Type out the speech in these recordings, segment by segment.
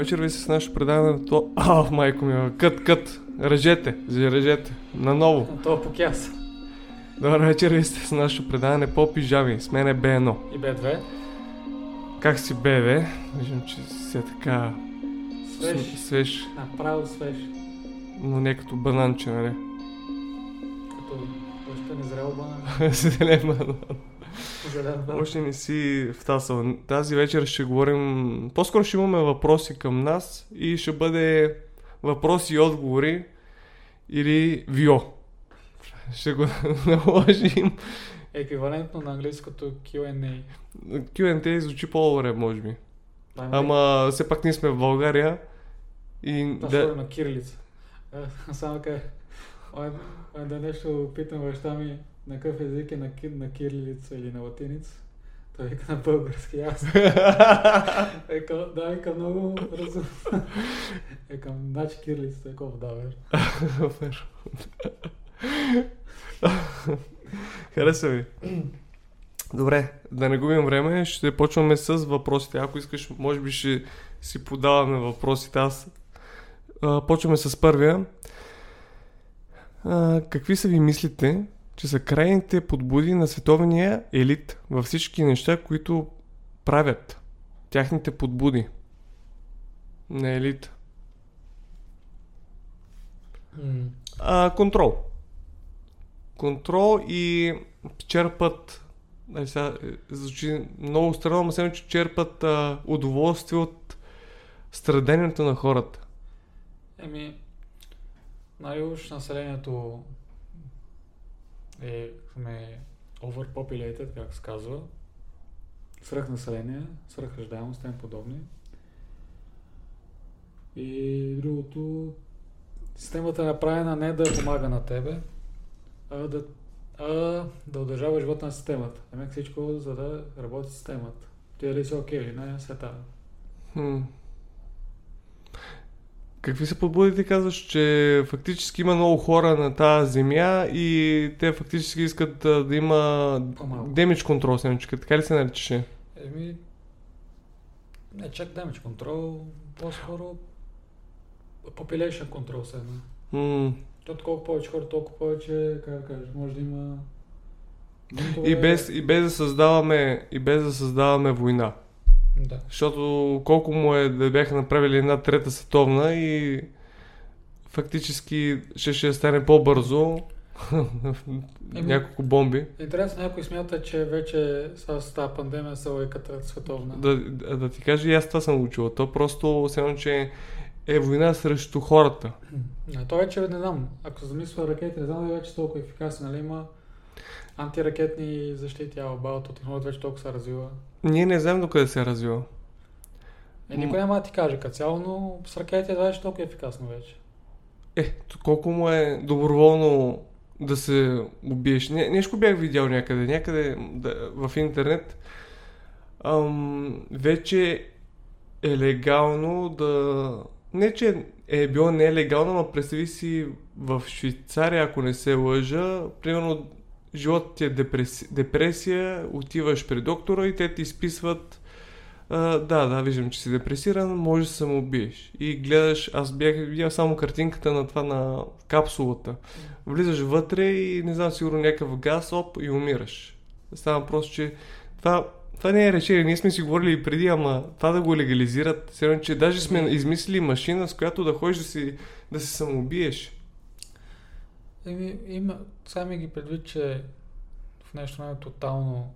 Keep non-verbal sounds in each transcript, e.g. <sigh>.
вечер, ви с нашето предаване. То... А, майко ми, кът, кът, режете, режете, наново. Това покяс. Добър вечер, ви сте с нашето предаване по пижами. С мен е Б1. И Б2. Как си бе, Виждам, че си е така... Свеж. Свеж. Направо свеж. Но не като бананче, нали? Като още не зрел банан. <laughs> Зелен банан. Банан. Още не си втасал. Тази вечер ще говорим... По-скоро ще имаме въпроси към нас и ще бъде въпроси и отговори или ВИО. Ще го <laughs> наложим. Еквивалентно на английското Q&A. Q&A звучи по-добре, може би. Ме- Ама все пак ние сме в България и да, е на кирилица. Е, Само да ой, да нещо питам баща ми на какъв език е на, на кирилица или на латиница. Той вика на български. Аз <laughs> Ека, да, вика много разумно. Екам, значи кирилицата е колко да, бе. <laughs> Хареса ми. Добре, да не губим време, ще почваме с въпросите. Ако искаш, може би ще си подаваме въпросите. Аз а, почваме с първия. А, какви са ви мислите, че са крайните подбуди на световния елит във всички неща, които правят? Тяхните подбуди на елит. М, А, контрол. Контрол и черпат. Ай, сега, е, звучи много странно, но само, че черпат а, удоволствие от страданието на хората. Еми, нали уж населението е, сме overpopulated, как се казва. Свръхнаселение, свръхраждаемост, тем подобни. И другото, системата е направена не да помага на тебе, а да, а да удържава живота на системата. Намек всичко, за да работи системата. Ти дали си окей или не, света. Хм. Какви са подбудите, казваш, че фактически има много хора на тази земя и те фактически искат да има По-малко. демидж контрол, семечка, така ли се наричаше? Еми, не чак damage control, по-скоро population control се едно. Защото колко повече хора, толкова повече, как да кажеш, може да има... И без, и без да създаваме, и без да създаваме война. Да. Защото колко му е да бяха направили една трета световна и фактически ще, ще стане по-бързо. <laughs> Няколко бомби. Интересно, някой смята, че вече с тази пандемия са лойката световна. Да, да, да ти кажа, и аз това съм учил. То просто едно, че е война срещу хората. Не, то вече не знам. Ако се замисля ракети, не знам дали вече толкова ефикасен, нали има антиракетни защити, а балото, технологията вече толкова се развива. Ние не знаем докъде се е развила. Е, никой няма да ти каже като цяло, но с ракети това вече толкова ефикасно вече. Е, колко му е доброволно да се убиеш. Не, нещо бях видял някъде, някъде да, в интернет. Ам, вече е легално да... Не, че е било нелегално, но представи си в Швейцария, ако не се лъжа, примерно живот ти е депреси... депресия, отиваш при доктора и те ти изписват да, да, виждам, че си депресиран, може да се самоубиеш. И гледаш, аз бях видял само картинката на това на капсулата. Влизаш вътре и не знам, сигурно някакъв газ, оп, и умираш. Става просто, че това, това не е решение. Ние сме си говорили и преди, ама това да го легализират, едно, че даже сме измислили машина, с която да ходиш да, си, да се самоубиеш. Еми, има, сами ги предвид, че в нещо не е тотално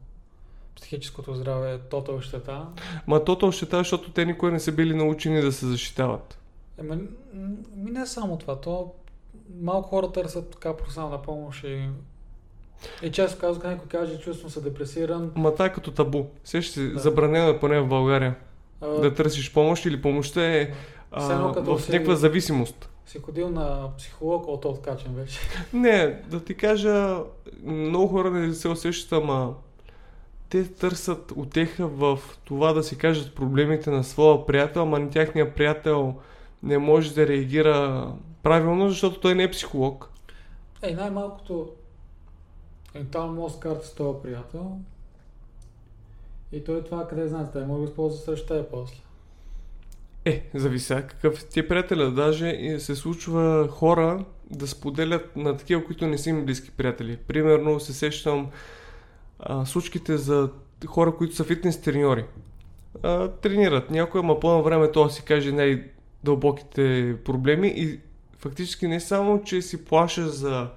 психическото здраве е тотал щета. Ма тото ще тази, защото те никога не са били научени да се защитават. Ема, м, ми не е само това, то малко хора търсят така професионална помощ и и често казвам, някой каже, чувствам се депресиран, Ма това е като табу. Ще се Да. забранено е поне в България. а, Да търсиш помощ или помощта е а, в някаква зависимост. Си ходил на психолог, от откачен вече. Не, да ти кажа, много хора не се усещат, ама те търсят отеха в това да си кажат проблемите на своя приятел, ама на тяхния приятел не може да реагира правилно, защото той не е психолог. Ей, най-малкото ментално мозък карта с този приятел и той това къде знае, той може да го използва срещу теб после. Е, зависи какъв ти е приятеля. Даже и се случва хора да споделят на такива, които не са им близки приятели. Примерно се сещам а, случките за хора, които са фитнес треньори. А, тренират някой, ама по време то си каже най-дълбоките проблеми и фактически не само, че си плаша за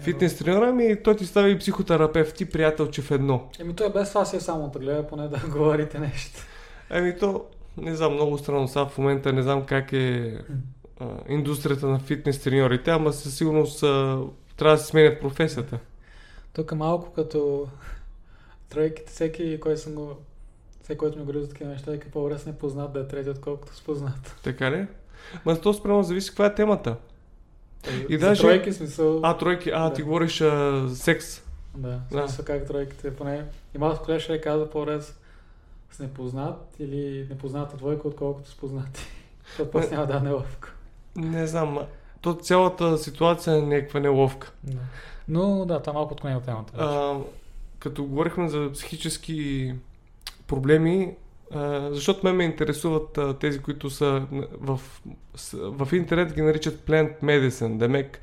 фитнес треньора, ами той ти става и психотерапевт, ти приятелче в едно. Еми той без това си е само да гледа, поне да <laughs> говорите нещо. Ами то, не знам, много странно сега в момента, не знам как е а, индустрията на фитнес треньорите, ама със сигурност а, трябва да се сменят професията. Тук е малко като тройките, всеки, кой съм го всеки, който ми говори за такива неща, е по-добре с непознат да е трети, отколкото с познат. Така ли? Ма то спрямо зависи каква е темата. И, и даже... тройки смисъл... А, тройки, а, да. ти говориш а, секс. Да, да. смисъл как тройките, поне... И малко колеж ще казва по-добре с, непознат или непозната двойка, отколкото с познати. <laughs> Това после няма да е неловко. Не знам, то цялата ситуация е някаква неловка. Да. Но да, това малко отклоня от темата. А, като говорихме за психически проблеми, а, защото ме ме интересуват а, тези, които са в, в интернет ги наричат plant medicine, демек.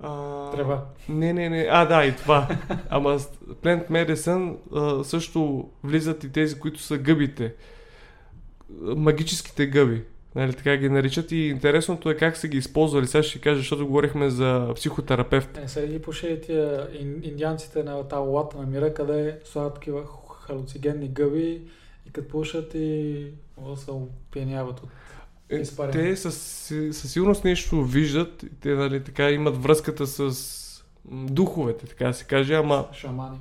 А, Трева. Не, не, не. А, да, и това. Ама plant medicine а, също влизат и тези, които са гъбите. Магическите гъби. Нали, така ги наричат и интересното е как са ги използвали. Сега ще кажа, защото говорихме за психотерапевт. Не са ги пушили тия индианците на тази лата на мира, къде слагат такива халуцигенни гъби и като пушат и се опияняват от е. Те със, със сигурност нещо виждат, те нали, така имат връзката с духовете, така да се каже, ама... Шамани.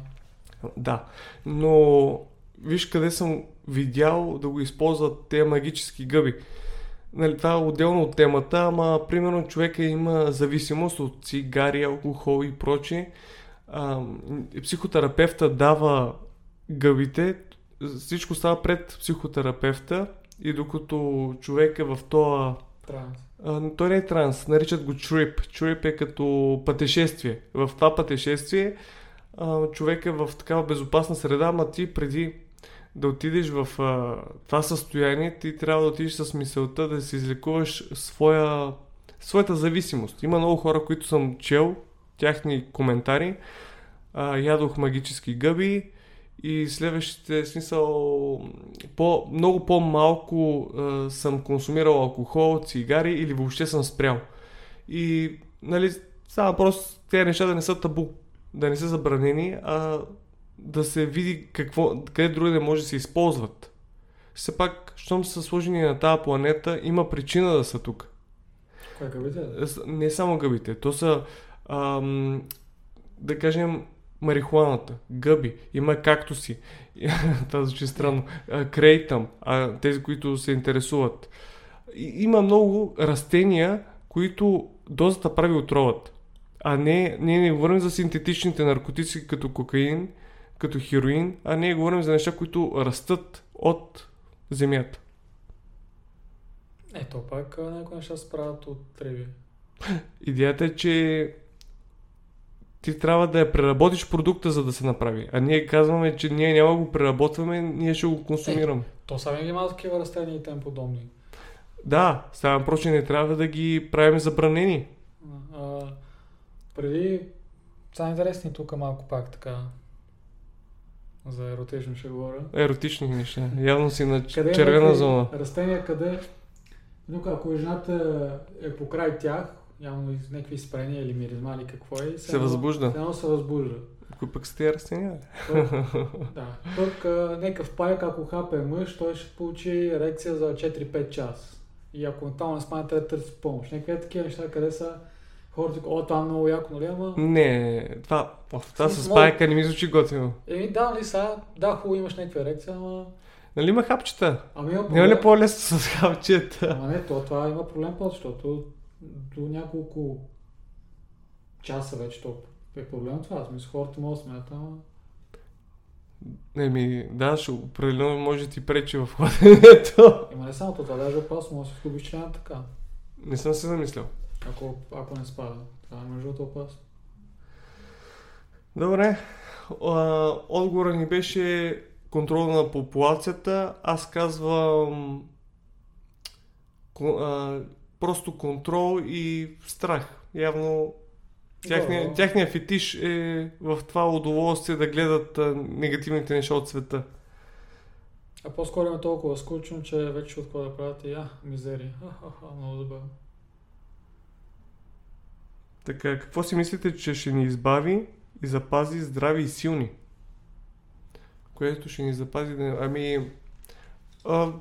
Да, но виж къде съм видял да го използват тези магически гъби. Нали, това е отделно от темата, ама примерно човека има зависимост от цигари, алкохол и прочие. Психотерапевта дава гъбите, всичко става пред психотерапевта и докато човек е в това... Транс. А, той не е транс, наричат го трип. Трип е като пътешествие. В това пътешествие а, човек е в такава безопасна среда, ама ти преди да отидеш в а, това състояние, ти трябва да отидеш с мисълта да си излекуваш своя, своята зависимост. Има много хора, които съм чел, тяхни коментари. А, ядох магически гъби, и следващите смисъл по, много по-малко а, съм консумирал алкохол, цигари или въобще съм спрял. И нали, става просто тези неща да не са табу, да не са забранени, а да се види какво, къде други не може да се използват. Все пак, щом са сложени на тази планета, има причина да са тук. Кое гъбите? Не само гъбите. То са, ам, да кажем, марихуаната, гъби, има кактуси, <laughs> това звучи странно, крейтъм, а, тези, които се интересуват. Има много растения, които дозата прави отровът. А не, ние не говорим за синтетичните наркотици като кокаин, като хероин, а не говорим за неща, които растат от земята. Ето пак някои неща се правят от треви. Идеята е, че ти трябва да я преработиш продукта, за да се направи. А ние казваме, че ние няма го преработваме, ние ще го консумираме. Е, то са винаги има такива растения и тем подобни. Да, става проче не трябва да ги правим забранени. А, преди, са интересни тук малко пак така. За еротично ще говоря. Еротични неща. Явно си на къде червена зона. Растения, къде, ако жената е покрай тях, явно из някакви спрения или миризма или какво е. Се, се възбужда. Едно се възбужда. Кой пък тия растения? <laughs> да. Пък някакъв пайк, ако хапе мъж, той ще получи ерекция за 4-5 час. И ако натално не спане, трябва да търси помощ. Някакви такива неща, къде са хората, о, това е много яко, нали, ама... Не, това, това с пайка не ми звучи готино. Еми да, нали са, да, хубаво имаш някаква ерекция, ама... Нали има хапчета? Ами има проблем. Няма ли по-лесно с хапчета? Ама не, то, това има проблем защото до няколко часа вече то е проблем това. Аз мисля, хората могат да смятат, ама... Не ми, да, ще определено може да ти пречи в ходенето. Има не само това, даже опасно, може да се изгубиш члена така. Не съм се замислял. Ако, ако не спада. Това е между опасно. Добре. Отговорът ни беше контрол на популацията. Аз казвам просто контрол и страх. Явно тяхния, Да. тяхния фетиш е в това удоволствие да гледат а, негативните неща от света. А по-скоро е толкова скучно, че вече от какво да правят и а, мизери. Ха-ха-ха, много забавно. Така, какво си мислите, че ще ни избави и запази здрави и силни? Което ще ни запази. Ами... А,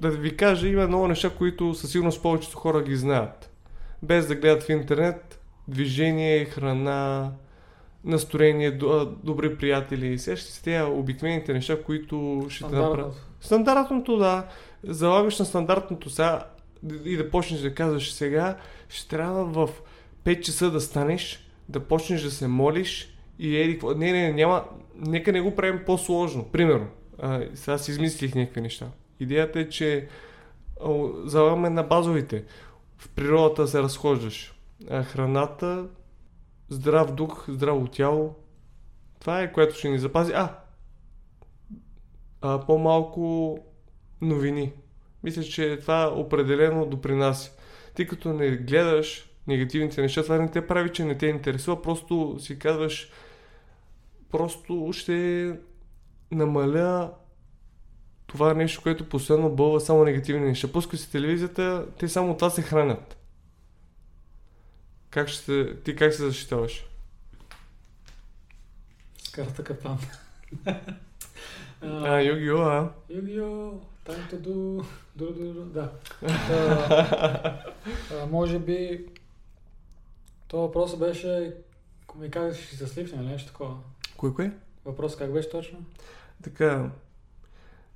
да ви кажа, има много неща, които със сигурност повечето хора ги знаят. Без да гледат в интернет, движение, храна, настроение, добри приятели. Сега ще се тези обикновените неща, които ще те направят. Стандартното. Да. Залагаш на стандартното сега и да почнеш да казваш сега, ще трябва в 5 часа да станеш, да почнеш да се молиш и еди какво. Не, не, няма. Нека не го правим по-сложно. Примерно, сега си измислих някакви неща. Идеята е, че залагаме на базовите. В природата се разхождаш. А, храната, здрав дух, здраво тяло. Това е което ще ни запази. А, а, по-малко новини. Мисля, че това определено допринася. Тъй като не гледаш негативните неща, това не те прави, че не те интересува, просто си казваш, просто ще намаля това нещо, което постоянно бълва само негативни неща. Пускай си телевизията, те само това се хранят. Как ще, ти как се защитаваш? С карта капан. А, Йоги-О, а? Yu-Gi-Oh! Time to do... do, do, do. Да. Та, а, може би... То въпрос беше... Ми казах, ще се слипне или нещо такова. Кое, кое? Въпрос как беше точно? Така.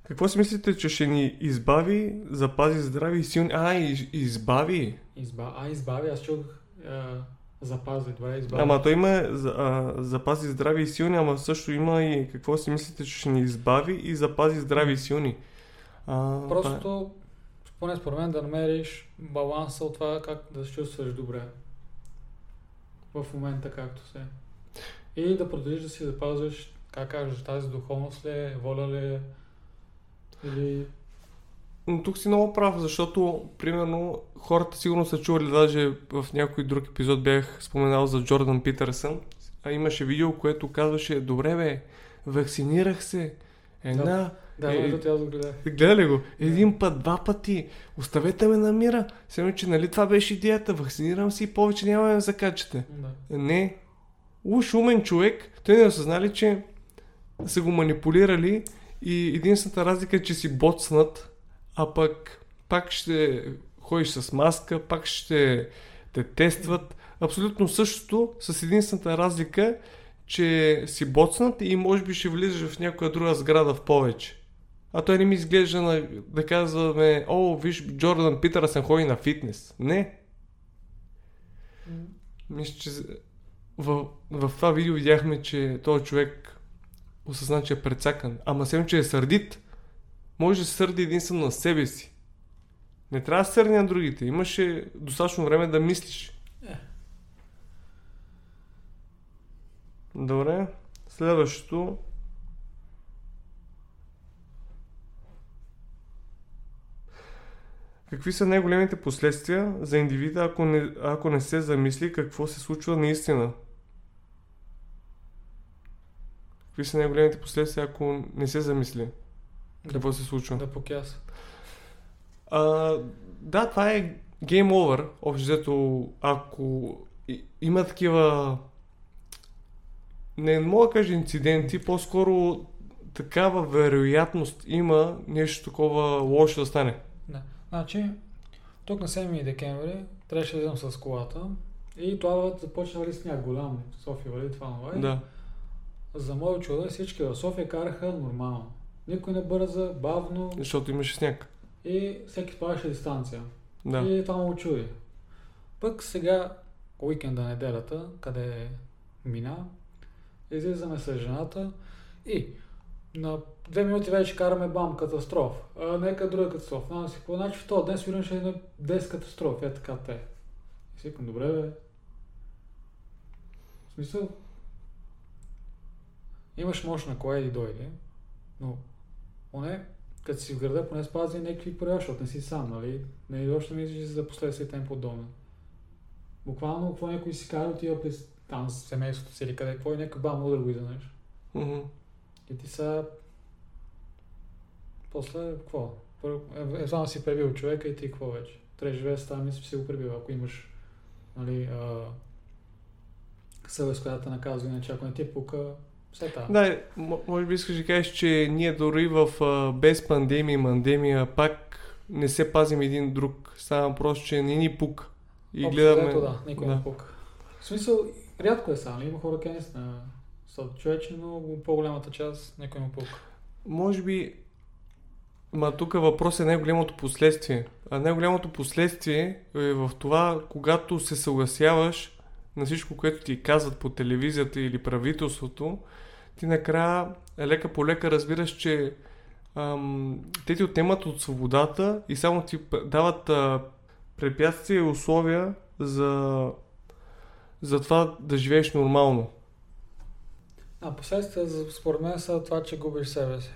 Какво си мислите, че ще ни избави, запази здрави и силни? А, и, избави. Изба... А, избави, аз чух... А, запази, добре, избави. Ама той има а, запази здрави и силни, ама също има и какво си мислите, че ще ни избави и запази здрави и силни. А, това е. Просто, поне според мен, да намериш баланса от това как да се чувстваш добре. В момента както се. И да продължиш да си запазваш, как кажеш, тази духовност ли е, воля ли е, или... Но тук си много прав, защото, примерно, хората сигурно са чували, даже в някой друг епизод бях споменал за Джордан Питърсън, а имаше видео, което казваше, добре бе, вакцинирах се, една, Да, Е, между аз го гледах. Гледа ли го? Един път, два пъти. Оставете ме на мира. Само, че нали това беше идеята. Вакцинирам се и повече няма да закачате. Да. Не. Уж умен човек. Той не осъзнали, че са го манипулирали и единствената разлика е, че си боцнат, а пък пак ще ходиш с маска, пак ще те тестват. Абсолютно същото, с единствената разлика, че си боцнат и може би ще влизаш в някоя друга сграда в повече. А той не ми изглежда на, да казваме, о, виж, Джордан Питърсън ходи на фитнес. Не. Мисля, че в, в това видео видяхме, че този човек осъзна, че е прецакан. Ама сем, че е сърдит. Може да се сърди единствено на себе си. Не трябва да се сърди на другите. Имаше достатъчно време да мислиш. Е. Добре. Следващото. Какви са най-големите последствия за индивида, ако не, ако не се замисли какво се случва наистина? Какви са най-големите последствия, ако не се замисли какво се случва? Да покяса. А, да, това е Game Over. Общо взето, ако има такива не мога да кажа инциденти, по-скоро такава вероятност има нещо такова лошо да стане. Да. Значи, тук на 7 декември трябваше да излезем с колата и това започна вали сняг голям. София вали това това. Да. За мое чудо всички в София караха нормално. Никой не бърза, бавно Защото имаше сняг. и всеки спаваше дистанция. Да. И това му очуди. Пък сега, уикенда, неделята, къде мина, излизаме с жената и на две минути вече караме бам, катастроф. А, нека друга катастроф. Знам си какво. Значи в този ден сигурно ще е на 10 катастрофи. Е така те. И си викам, добре бе. В смисъл, имаш мощ на кола и дойде, но поне като си в града, поне спази някакви правила, защото не си сам, нали? Не и още мислиш за последствията им подобно. Буквално, какво някой си кара, отива през там с семейството си или къде, какво и някакъв бам удар го изведнъж. Мгм. И ти са... После, какво? Първо, е, е, си пребил човека и ти какво вече? Трябва да живееш с мисъл, че си го пребил, ако имаш, нали, а, съвест, която наказва, иначе ако не ти пука, все така. Да, може би искаш да кажеш, че ние дори в а, без пандемия и мандемия пак не се пазим един друг. Става въпрос, че не ни пук. И Общо гледаме... да, никой да. не пука. В смисъл, рядко е само, има хора, които наистина са човечни, но по-голямата част никой не пука. Може би... Ма тук въпрос е най-голямото последствие. А най-голямото последствие е в това, когато се съгласяваш на всичко, което ти казват по телевизията или правителството, ти накрая лека по лека разбираш, че ам, те ти отнемат от свободата и само ти дават а, препятствия и условия за, за това да живееш нормално. А последствия, за- според мен, са това, че губиш себе си.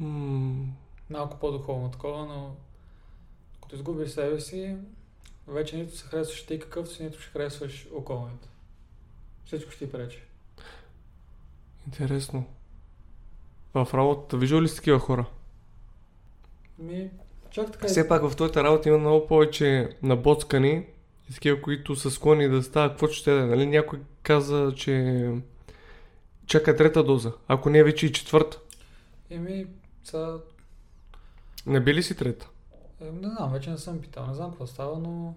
М- Малко по-духовно такова, но като изгубиш себе си, вече нито се харесваш ти какъвто си, нито ще харесваш околните. Всичко ще ти пречи. Интересно. В работата виждал ли си такива хора? Ми, чак така. Все пак в твоята работа има много повече набоцкани и такива, които са склонни да стават какво ще да е. Нали? Някой каза, че чака трета доза, ако не е вече и четвърта. Еми, са... Не би ли си трета? е, Не знам, вече не съм питал. Не знам какво става, но...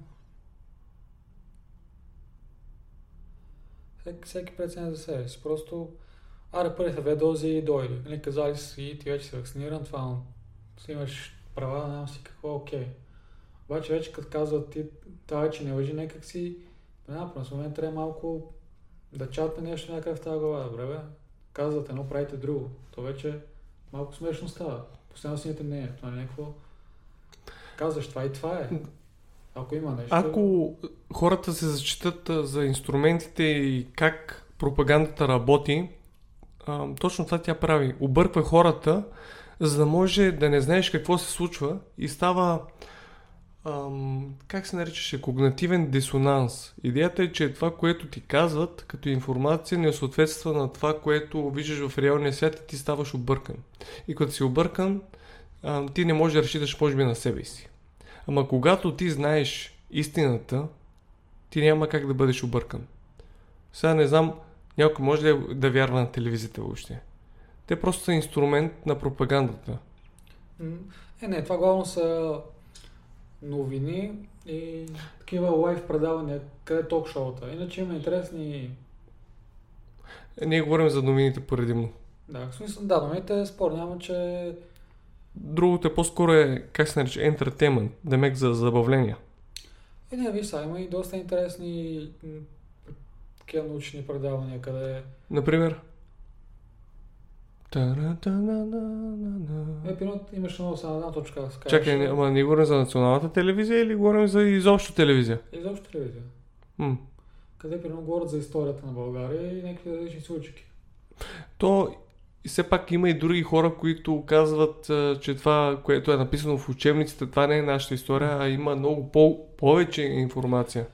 Всеки преценя за себе си. Просто... Аре, първите две дози и дойде. Нали, казали си, ти вече си вакциниран, това си имаш права, знам си какво, окей. Обаче вече като казват ти, това вече не въжи някак си, знам, в момент трябва малко да чатне нещо някъде в тази глава. Добре, бе, казват едно, правите друго. То вече малко смешно става. Постоянно си не е. Това е някакво. Казваш това и това е. Ако има нещо. Ако хората се зачитат за инструментите и как пропагандата работи, точно това тя прави. Обърква хората, за да може да не знаеш какво се случва и става ам, как се наричаше, когнативен дисонанс. Идеята е, че това, което ти казват като информация не съответства на това, което виждаш в реалния свят и ти ставаш объркан. И като си объркан, ам, ти не можеш да разчиташ може би на себе си. Ама когато ти знаеш истината, ти няма как да бъдеш объркан. Сега не знам, някой може ли да вярва на телевизията въобще? Те просто са инструмент на пропагандата. Е, не, това главно са новини и такива лайв предавания, къде ток шоута. Иначе има интересни... Е, Ние говорим за новините предимно. Да, в смисъл, да, новините спор няма, че... Другото е по-скоро е, как се нарича, entertainment, демек за забавления. Е, не, виж, сега има и доста интересни такива научни предавания, къде... Например? Та-ра-та-на-на-на-на. Е, примерно имаш едно само една точка, да се кажеш. Чакай, не- ама не говорим за националната телевизия или говорим за изобщо телевизия? Изобщо телевизия. М. Къде, примерно, говорят за историята на България и някакви различни случаи. То и все пак има и други хора, които казват, че това, което е написано в учебниците, това не е нашата история, а има много по- повече информация.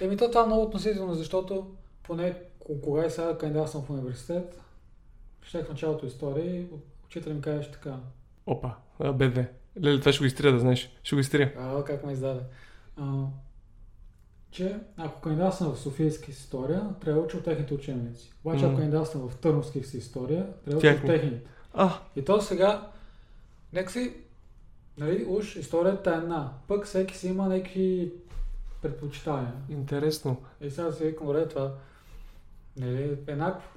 Еми, то това е много относително, защото поне кога и сега кандидатствам в университет, щех в началото история и учител ми казваше така. Опа, БД. Леле, това ще го изтрия, да знаеш. Ще го изтрия. А, как ме издаде. А, че ако кандидатствам в Софийски история, трябва да уча от техните учебници. Обаче, ако Мгм. кандидатствам в Търновски си история, трябва да уча от техните. А, И то сега, нека си, нали, уж историята е една. Пък всеки си има някакви предпочитания. интересно. И сега си викам, добре, това не е еднакво.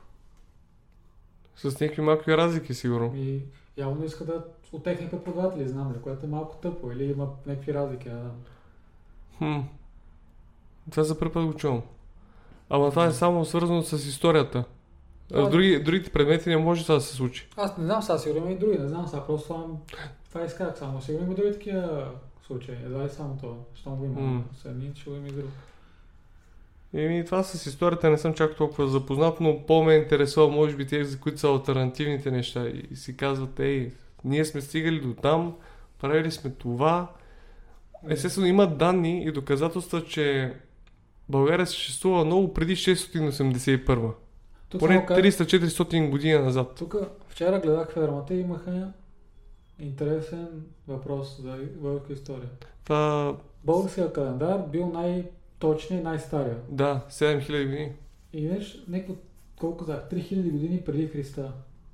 С някакви малки разлики, сигурно. И явно иска да от техни преподаватели, знам ли, което е малко тъпо или има някакви разлики. Да. Хм. Това за първи път го чувам. Ама това е само свързано с историята. А в други, другите предмети не може това да се случи. Аз не знам сега, сигурно има и други, не знам сега, просто това, това изкарах само. Сигурно има и други такива случаи, едва и само това. Щом го има mm. едни, ще го има и друг. Еми, това с историята не съм чак толкова запознат, но по-ме интересува, може би, тези, за които са альтернативните неща и си казват, ей, ние сме стигали до там, правили сме това. Естествено, има данни и доказателства, че България съществува много преди 681. Тук Поне само кажа- 300-400 години назад. Тук вчера гледах фермата и имаха интересен въпрос за българска история. Това, Българския календар бил най-точният и най-стария. да, 7000 години. И виж, неко, колко казах, 3000 години преди Христа.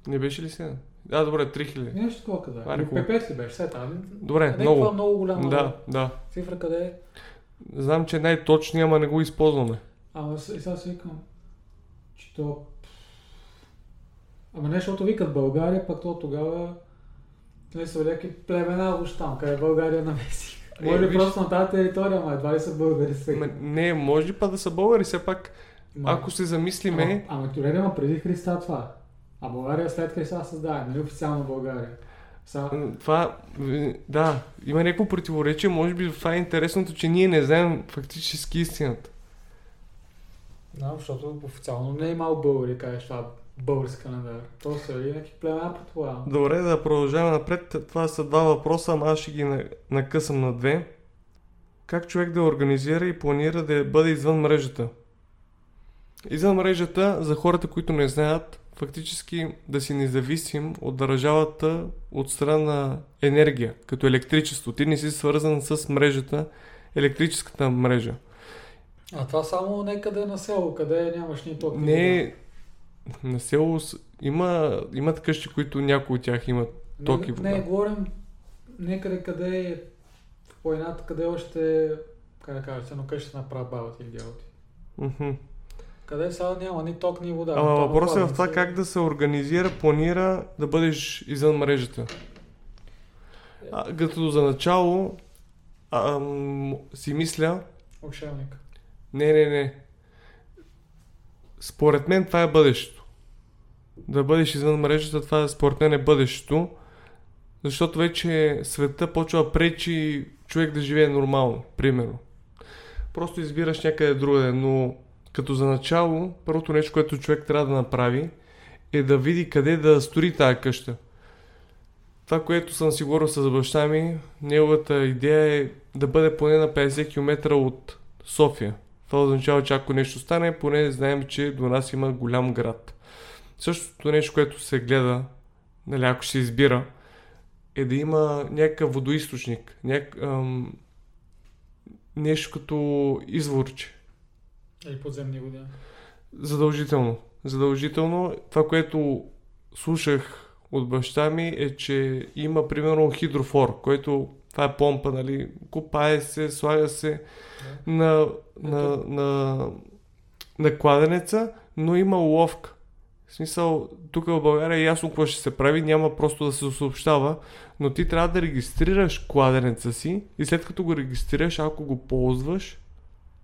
Не беше ли 7? Да, добре, 3000. Нещо такова казах. Това е И хубаво. Пепес ли беше? Все там. Добре, Някаква много. много голяма Да, да. цифра, къде е. Знам, че е най-точният, ама не го използваме. Ама сега си викам, че то... Ама не, защото викат България, пък то тогава не са племена уж там, къде България намеси. Е, Може виж- просто на тази територия, ама едва ли са българи сега. Ма, не, може па да са българи, все пак, Ма- ако се замислиме, Ама, ама Тюрен има преди Христа това. А България след Христа създаде, нали официално България. М, това, да, има някакво противоречие, може би това е интересното, че ние не знаем фактически истината. да, защото официално не е имал българи, кажеш това български календар. То са ли някакви племена предполагам. Добре, да продължаваме напред. Това са два въпроса, ама аз ще ги на- накъсам на две. Как човек да организира и планира да бъде извън мрежата? Извън мрежата, за хората, които не знаят, фактически да си независим от държавата от страна на енергия, като електричество. Ти не си свързан с мрежата, електрическата мрежа. А това само некъде на село, къде нямаш ни ток. Не на село има, имат къщи, които някои от тях имат ток и вода. не, говорим некъде къде е в планината, къде още, как да кажа, едно къща на прабаба ти или. Мгм. Къде сега няма ни ток, ни вода. Ама въпросът е в това как да се организира, планира да бъдеш извън мрежата. А, като за начало ам, си мисля, Отшелник. не, не, не. Според мен това е бъдещето. Да бъдеш извън мрежата, това според мен е бъдещето. Защото вече света почва пречи човек да живее нормално, примерно. Просто избираш някъде другаде, но като за начало, първото нещо, което човек трябва да направи, е да види къде да строи тази къща. Това, което съм си говорил с баща ми, неговата идея е да бъде поне на 50 км от София. Това означава, че ако нещо стане, поне знаем, че до нас има голям град. Същото нещо, което се гледа, нали, ако се избира, е да има някакъв водоисточник, няк, ам, нещо като изворче. Или подземни води. Задължително. Задължително. Това, което слушах от баща ми е, че има примерно хидрофор, който това е помпа, нали, копае се, слага се на, на, на, на кладенеца, но има уловка. В смисъл, тук в България е ясно какво ще се прави, няма просто да се съобщава, но ти трябва да регистрираш кладенеца си и след като го регистрираш, ако го ползваш,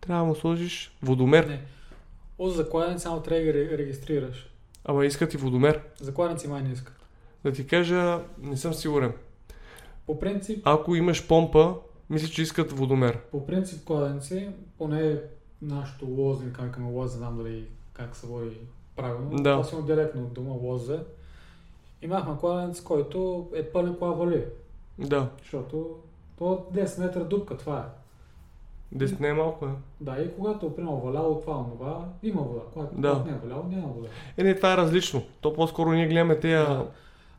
трябва да му сложиш водомер. Не. О, за кладенец само трябва да ги ре- регистрираш. Ама искат и водомер. За кладенци май не искат. Да ти кажа, не съм сигурен. По принцип, Ако имаш помпа, мисля, че искат водомер. по принцип кладенци, поне нашото лозе, или как казваме лозе, знам дали как се води правилно. Да. Това си директно от дума лозе. Имахме кладенец, който е пълен кола вали. Да, Защото то 10 метра дупка, това е. 10 не е малко. Е, Да, и когато, примерно, валяло това, онова, има вода. Когато, Да. когато не е валяло, няма вода. е не, това е различно. То по-скоро ние гледаме тея... Да.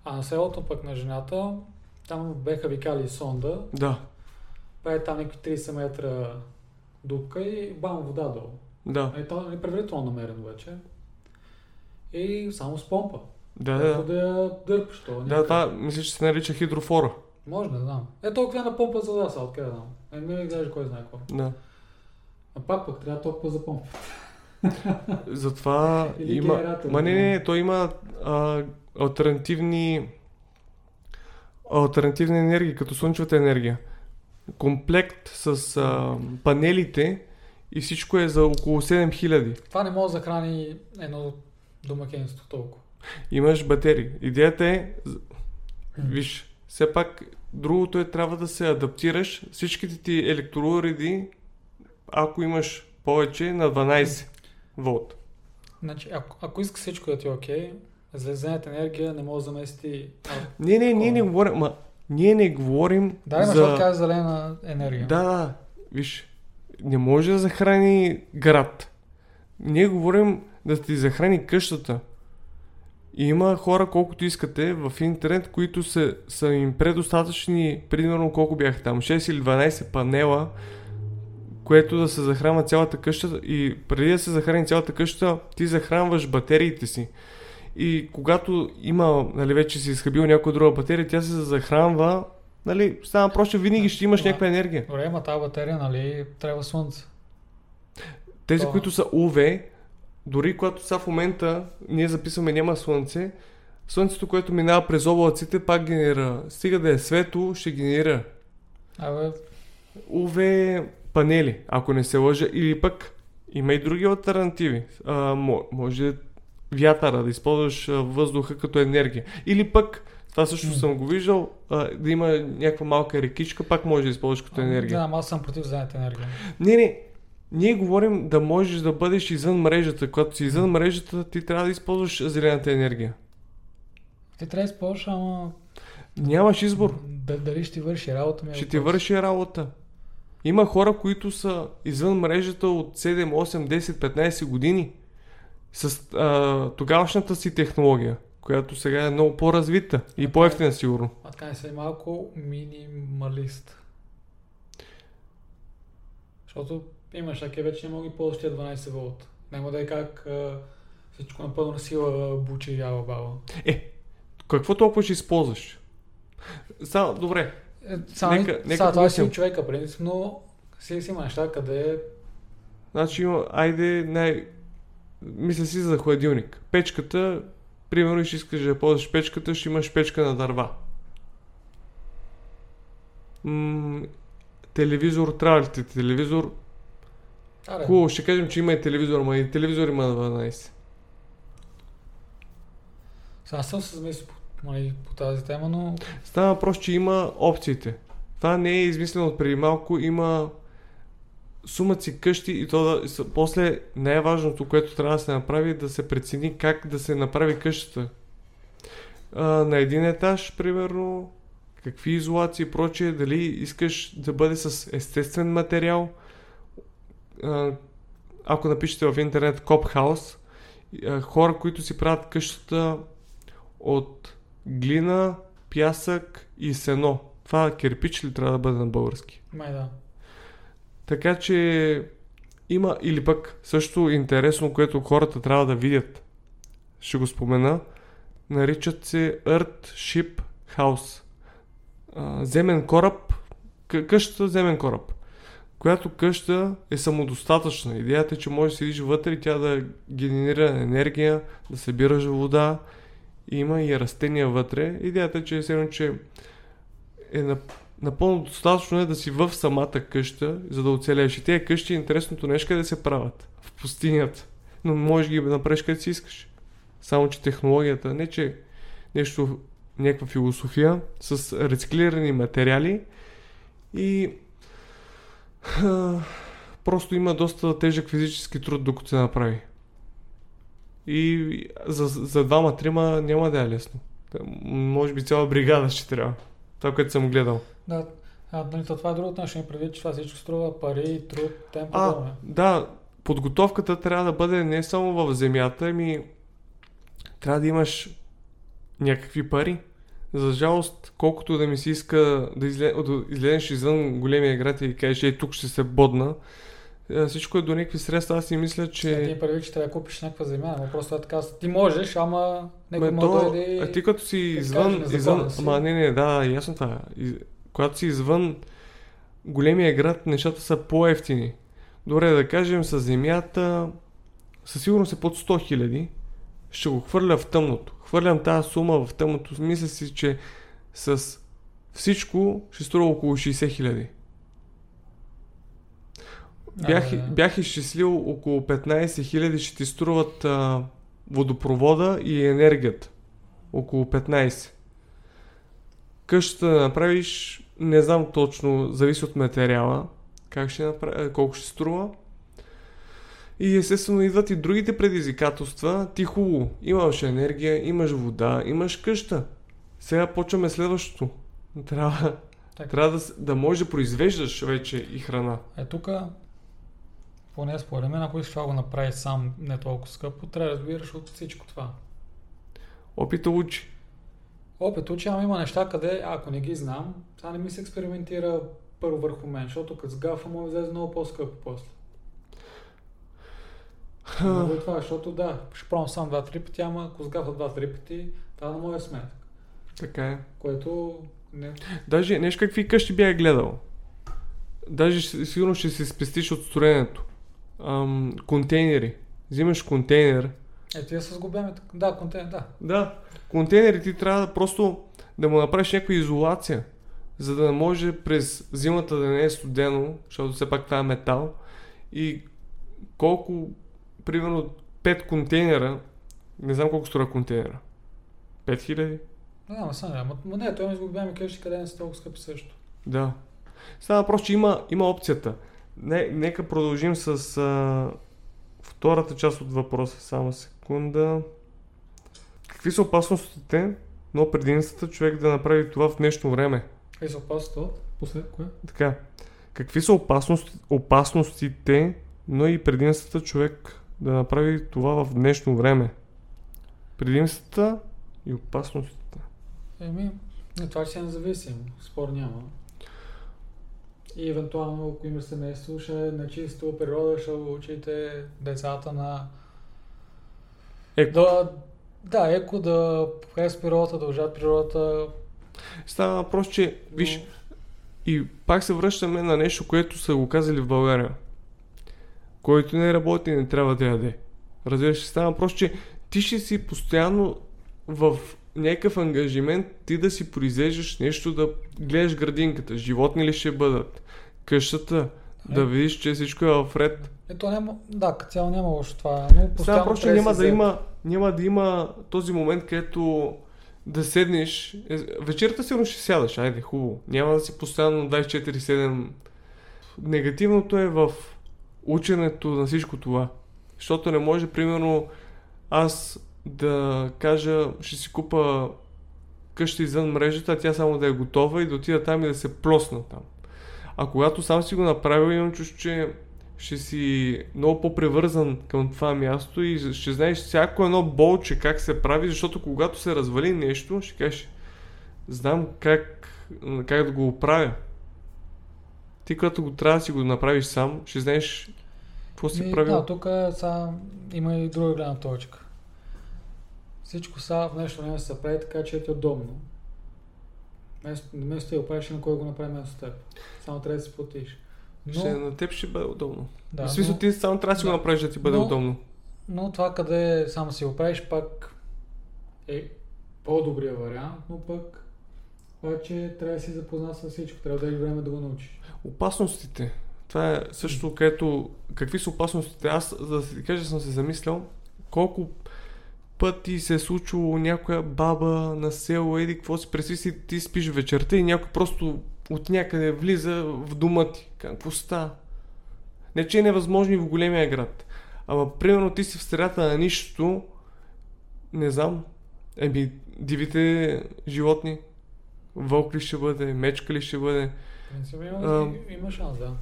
А на селото пък на жената, там беха викали сонда, Да, прави там някакви 30 метра дупка и бам вода долу. да, Е, то е предварително намерено вече. И само с помпа. да, да. да я дърпаш то. Да, това мисля, че се нарича хидрофора. Може, не знам. Е, толкова на помпа за вода, са, откъде да знам. Е, ми даже кой знае какво. Да. А пак пък трябва толкова за помпа. <laughs> Затова Или има... Ма не, да. не, не, то има а, альтернативни альтернативни енергии, като слънчевата енергия. Комплект с а, панелите и всичко е за около 7000. Това не може да захрани едно домакинство толкова. Имаш батерии. Идеята е, виж, все пак другото е трябва да се адаптираш. Всичките ти електроуреди, ако имаш повече, на 12 волт. Значи, ако, ако искаш всичко да ти е окей, Злезената енергия не може да замести... Не, не, ние не говорим, ма, ние не говорим Да, за... защото каза зелена енергия. Да, да, виж, не може да захрани град. Ние говорим да ти захрани къщата. И има хора, колкото искате, в интернет, които са, са им предостатъчни, примерно колко бяха там, 6 или 12 панела, което да се захранва цялата къща и преди да се захрани цялата къща, ти захранваш батериите си. И когато има, нали, вече си изхабил някоя друга батерия, тя се захранва, нали, става просто винаги ще имаш някаква енергия. Добре, ама тази батерия, нали, трябва слънце. Тези, То- които са UV, дори когато са в момента ние записваме няма слънце, слънцето, което минава през облаците, пак генерира. Стига да е светло, ще генерира. Абе, UV панели, ако не се лъжа, или пък има и други альтернативи. А, мо- може вятъра, да използваш въздуха като енергия. Или пък, това също съм го виждал, а, да има някаква малка рекичка, пак може да използваш като енергия. Да, аз съм против зелената енергия. Не, не. Ние говорим да можеш да бъдеш извън мрежата. Когато си извън мрежата, ти трябва да използваш зелената енергия. Ти трябва да използваш, ама... Нямаш избор. Да, дали ще ти върши работа ми е Ще ти върши работа. Има хора, които са извън мрежата от 7, 8, 10, 15 години с а, тогавашната си технология, която сега е много по-развита и по-ефтина сигурно. А така не си малко минималист. Защото имаш, ако вече не мога ги ползваш тия 12 волт. Няма да е как а, всичко напълно на сила бучи и яла баба. Е, какво толкова ще използваш? Само, добре, Е, Сега, Нека- нека, сега това е си човека, принцип, но си, си има неща, къде Значи има, айде, най... Мисля си за хладилник. Печката, примерно, ще искаш да ползваш печката, ще имаш печка на дърва. М- телевизор, трябва ли ти телевизор? Аре, Хубаво, ще кажем, че има и телевизор, ма и телевизор има на 12. Сега съм се замислил по, по тази тема, но Става въпрос, че има опциите. Това не е измислено от преди малко, има сумат си къщи и то да, после най-важното, което трябва да се направи, е да се прецени как да се направи къщата. А, на един етаж, примерно, какви изолации и прочее, дали искаш да бъде с естествен материал. А, ако напишете в интернет Коп Хаус, а, хора, които си правят къщата от глина, пясък и сено. Това кирпич ли трябва да бъде на български? май да. Така че има или пък също интересно, което хората трябва да видят. Ще го спомена. Наричат се Earth Ship House. Земен кораб. Къ- къщата земен кораб. Която къща е самодостатъчна. Идеята е, че може да седиш вътре и тя да генерира енергия, да събираш вода. Има и растения вътре. Идеята е, че, едно, че е на напълно достатъчно е да си в самата къща, за да оцелееш. И тези къщи, интересното нещо е да се правят в пустинята. Но можеш ги да направиш където си искаш. Само, че технологията, не че нещо, някаква философия, с рециклирани материали и просто има доста тежък физически труд, докато се направи. И за, за двама-трима няма да е лесно. Може би цяла бригада ще трябва. Това, което съм гледал. Да, а, нали, то това е другото нещо, предвид, че това всичко струва пари, труд, темпо, А, да, подготовката трябва да бъде не само в земята, ами трябва да имаш някакви пари. За жалост, колкото да ми се иска да, изле... да излезеш извън големия град и кажеш, ей, тук ще се бодна, е, всичко е до някакви средства. Аз си мисля, Ти че... ми предвид, че трябва да купиш някаква земя, но просто е така. Ти можеш, ама някой може да то, дойде а ти като си да извън, кажеш, извън, си. ама не, не, да, ясно това. Из, когато си извън големия град, нещата са по-ефтини. Добре, да кажем, с земята, със сигурност е под 100 хиляди, ще го хвърля в тъмното. Хвърлям тази сума в тъмното, мисля си, че с всичко ще струва около 60 хиляди. Бях, А, бях изчислил около 15 хиляди ще ти струват а, водопровода и енергията. Около 15. Къщата да направиш, не знам точно, зависи от материала, как ще направи, колко ще струва. И естествено идват и другите предизвикателства. Ти хубаво, имаш енергия, имаш вода, имаш къща. Сега почваме следващото. Трябва, Така. трябва да, да можеш да произвеждаш вече и храна. Е, тук, поне според мен, ако искаш това го направиш сам не толкова скъпо, трябва да разбираш от всичко това. Опита учи. Опит учи, ама има неща, къде, ако не ги знам, сега не ми се експериментира първо върху мен, защото като сгафа му излезе много по-скъпо после. Много е това, защото да, ще пробвам сам два-три пъти, ама ако сгафа два-три пъти, това на моя сметка. Така е. Което не... Даже нещо какви къщи бях гледал. Даже сигурно ще се спестиш от строенето. Ам, контейнери. Взимаш контейнер. Е, тия с големи... Да, контент, да. Да. Контейнери ти трябва да просто да му направиш някаква изолация. За да може през зимата да не е студено, защото все пак това е метал. И колко, примерно 5 контейнера, не знам колко струва контейнера. 5000? Да, ама сега няма. Ма не, той ми с големи къщи, къде не са толкова скъпи също. Да. Става просто, че има, има опцията. Не, нека продължим с а, втората част от въпроса. Само секунда. Какви са опасностите, но предимствата човек да направи това в днешно време? И се опасват от... Послед кое? Така. Какви са опасности, опасностите, но и предимствата човек да направи това в днешно време? Предимствата и опасностите. Еми, това ще е независим. Спор няма. И евентуално, ако има семейство, ще е на чисто природа, ще учите децата на... Еко. Да, да, еко да харесат природата, да дължат природата. Става въпрос, че, но- виж, И пак се връщаме на нещо, което са го казали в България. Който не работи, не трябва да яде. Разбираш, става въпрос, че ти ще си постоянно в някакъв ангажимент ти да си произвеждаш нещо, да гледаш градинката, животни ли ще бъдат, къщата, да Е. видиш, че всичко е в ред. Ето няма, да, като цяло няма лошо това, но постоянно просто, че трябва няма да, има, няма да има този момент, където да седнеш. Е, Вечерта сигурно ще сядаш, айде, хубаво. Няма да си постоянно 24-7. Негативното е в ученето на всичко това. Защото не може, примерно, аз да кажа, ще си купа къща извън мрежата, а тя само да е готова и да отида там и да се плосна там. А когато сам си го направил, имам чувство, че ще си много по-превързан към това място и ще знаеш всяко едно болче как се прави, защото когато се развали нещо, ще кажеш, знам как, как да го оправя. Ти като го трябва да си го направиш сам, ще знаеш какво си правил. Да, тук са, има и друга гледна точка. Всичко са в нещо време се прави така, че ти е удобно. Вместо, вместо да го правиш, на кой го направи вместо теб. Само трябва да си платиш. Но, Ще, на теб ще бъде удобно. да, в смисъл но, ти само трябва да си го направиш да ти бъде Но- удобно. но това къде само си го правиш, пак е по-добрия вариант, но пък обаче трябва да си запознат с всичко. Трябва да е време да го научиш. Опасностите. Това е също, където... Какви са опасностите? Аз, за да ти кажа, съм се замислял колко пъти се е случило някоя баба на село, еди, какво си представи си, ти спиш вечерта и някой просто от някъде влиза в дома ти. Какво става? Не, че е невъзможно и в големия град. Ама, примерно, ти си в средата на нищото, не знам, еми, дивите животни, вълк ли ще бъде, мечка ли ще бъде, принцип има, А, има шанс, да.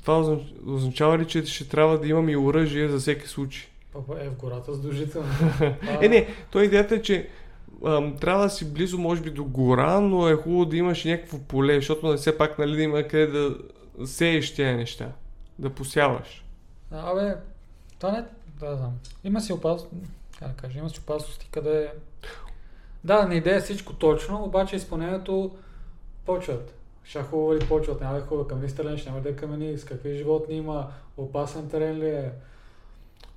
това означ- означава ли, че ще трябва да имам и оръжие за всеки случай? Папа е в гората задължително. <laughs> Е, не, то идеята е, че ам, трябва да си близо, може би, до гора, но е хубаво да имаш някакво поле, защото не все пак, нали, да има къде да сееш тези неща, да посяваш. Абе, това не... Да, знам. Има си опасност... Как да кажа, има си опасности, къде... Да, не идея всичко точно, обаче изпълнението почват. Шахова ли почват, няма да е хубава камени стрелен, ще няма да е камени, с какви животни има, опасен терен ли е,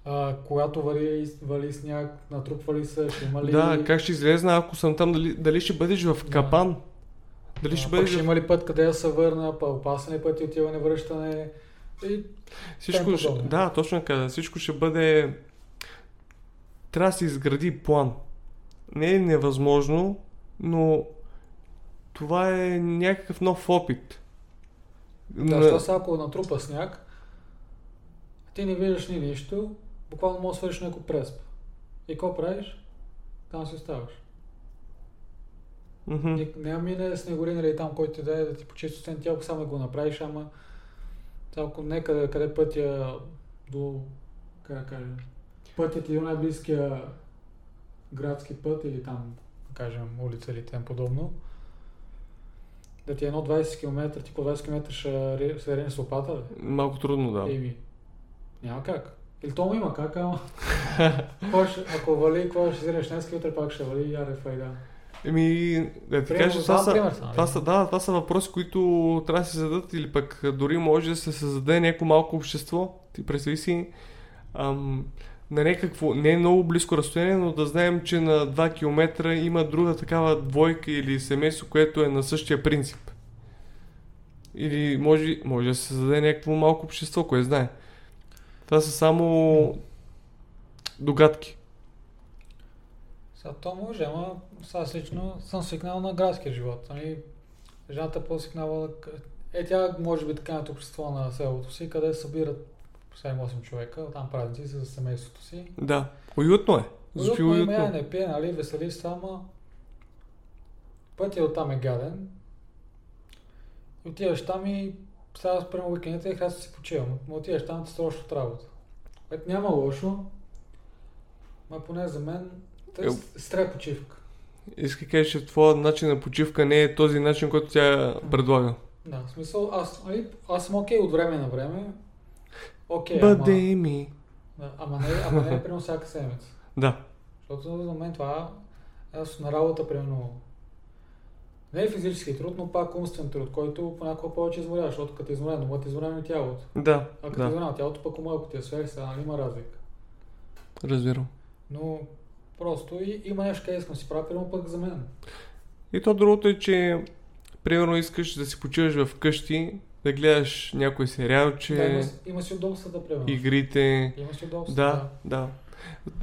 а, когато вали, вали сняг, натрупва ли се, ще има ли... Да, как ще излезна, ако съм там, дали, дали ще бъдеш в Да. капан? Дали ще а, пък бъдеш ще има ли път къде да се върна, па опасен е път и отиване, връщане. И Всичко ще... Да, точно така. Всичко ще бъде... Трябва да се изгради план. Не е невъзможно, но това е някакъв нов опит. Да, На- ако натрупа сняг, ти не виждаш ни нищо, буквално можеш да свършиш някой пресп. И какво правиш? Там си оставаш. Ник- Няма мине снегорин или там, който ти да е да ти почисти ти ако само го направиш, ама ако некъде, къде пътя до, как да кажа, пътят ти до най-близкия градски път или там, да кажем, улица или тем подобно, да ти е едно 20 км, ти по 20 км ще ре- се рени с лопата, бе. Малко трудно, да. Еми, няма как. Или то му има как, ама... <laughs> Ако вали, какво ще вземеш днес, утре пак ще вали, яре файда. Еми, да ти кажа, това са, пример това са, да, това са въпроси, които трябва да се зададат или пък дори може да се създаде някакво малко общество. Ти представи си ам, на някакво, не е много близко разстояние, но да знаем, че на 2 км има друга такава двойка или семейство, което е на същия принцип. Или може, може да се създаде някакво малко общество, кое знае. Това са само догадки. Сега то може, ама сега аз лично съм свикнал на градския живот. Нали? Жената е по-свикнала Е, тя може би така на общество на селото си, къде се събират 7-8 човека, там празници с семейството си. Да, уютно е. Звучи Уютно уютно. не пие, нали, весели се, ама пътя от там е гаден. И отиваш там и сега спрямо уикендите и харесва си почивам. Но отиваш там, ти се от работа. Което няма лошо, ма поне за мен Е, стре почивка. Иска кажеш, че твоят начин на почивка не е този начин, който тя предлага. Да, в смисъл, аз, нали, аз съм окей от време на време. Окей, Бъде ми. ама, да, ама, не, ама не е примерно всяка седмица. Да. Защото за мен това аз на работа, примерно, не е физически труд, но пак умствен труд, който понякога повече изморява, защото като изморен, умът изморен и тялото. Да, А като да, изморен тялото, пък ума, ако ти е свеж, сега има разлика. разбирам. Но просто и, има нещо, къде искам да си правя, примерно пък за мен. И то другото е, че примерно искаш да си почиваш в къщи, да гледаш някой сериалче, Да, има, има си удобствата, примерно. игрите. Има си удобствата. Да, да.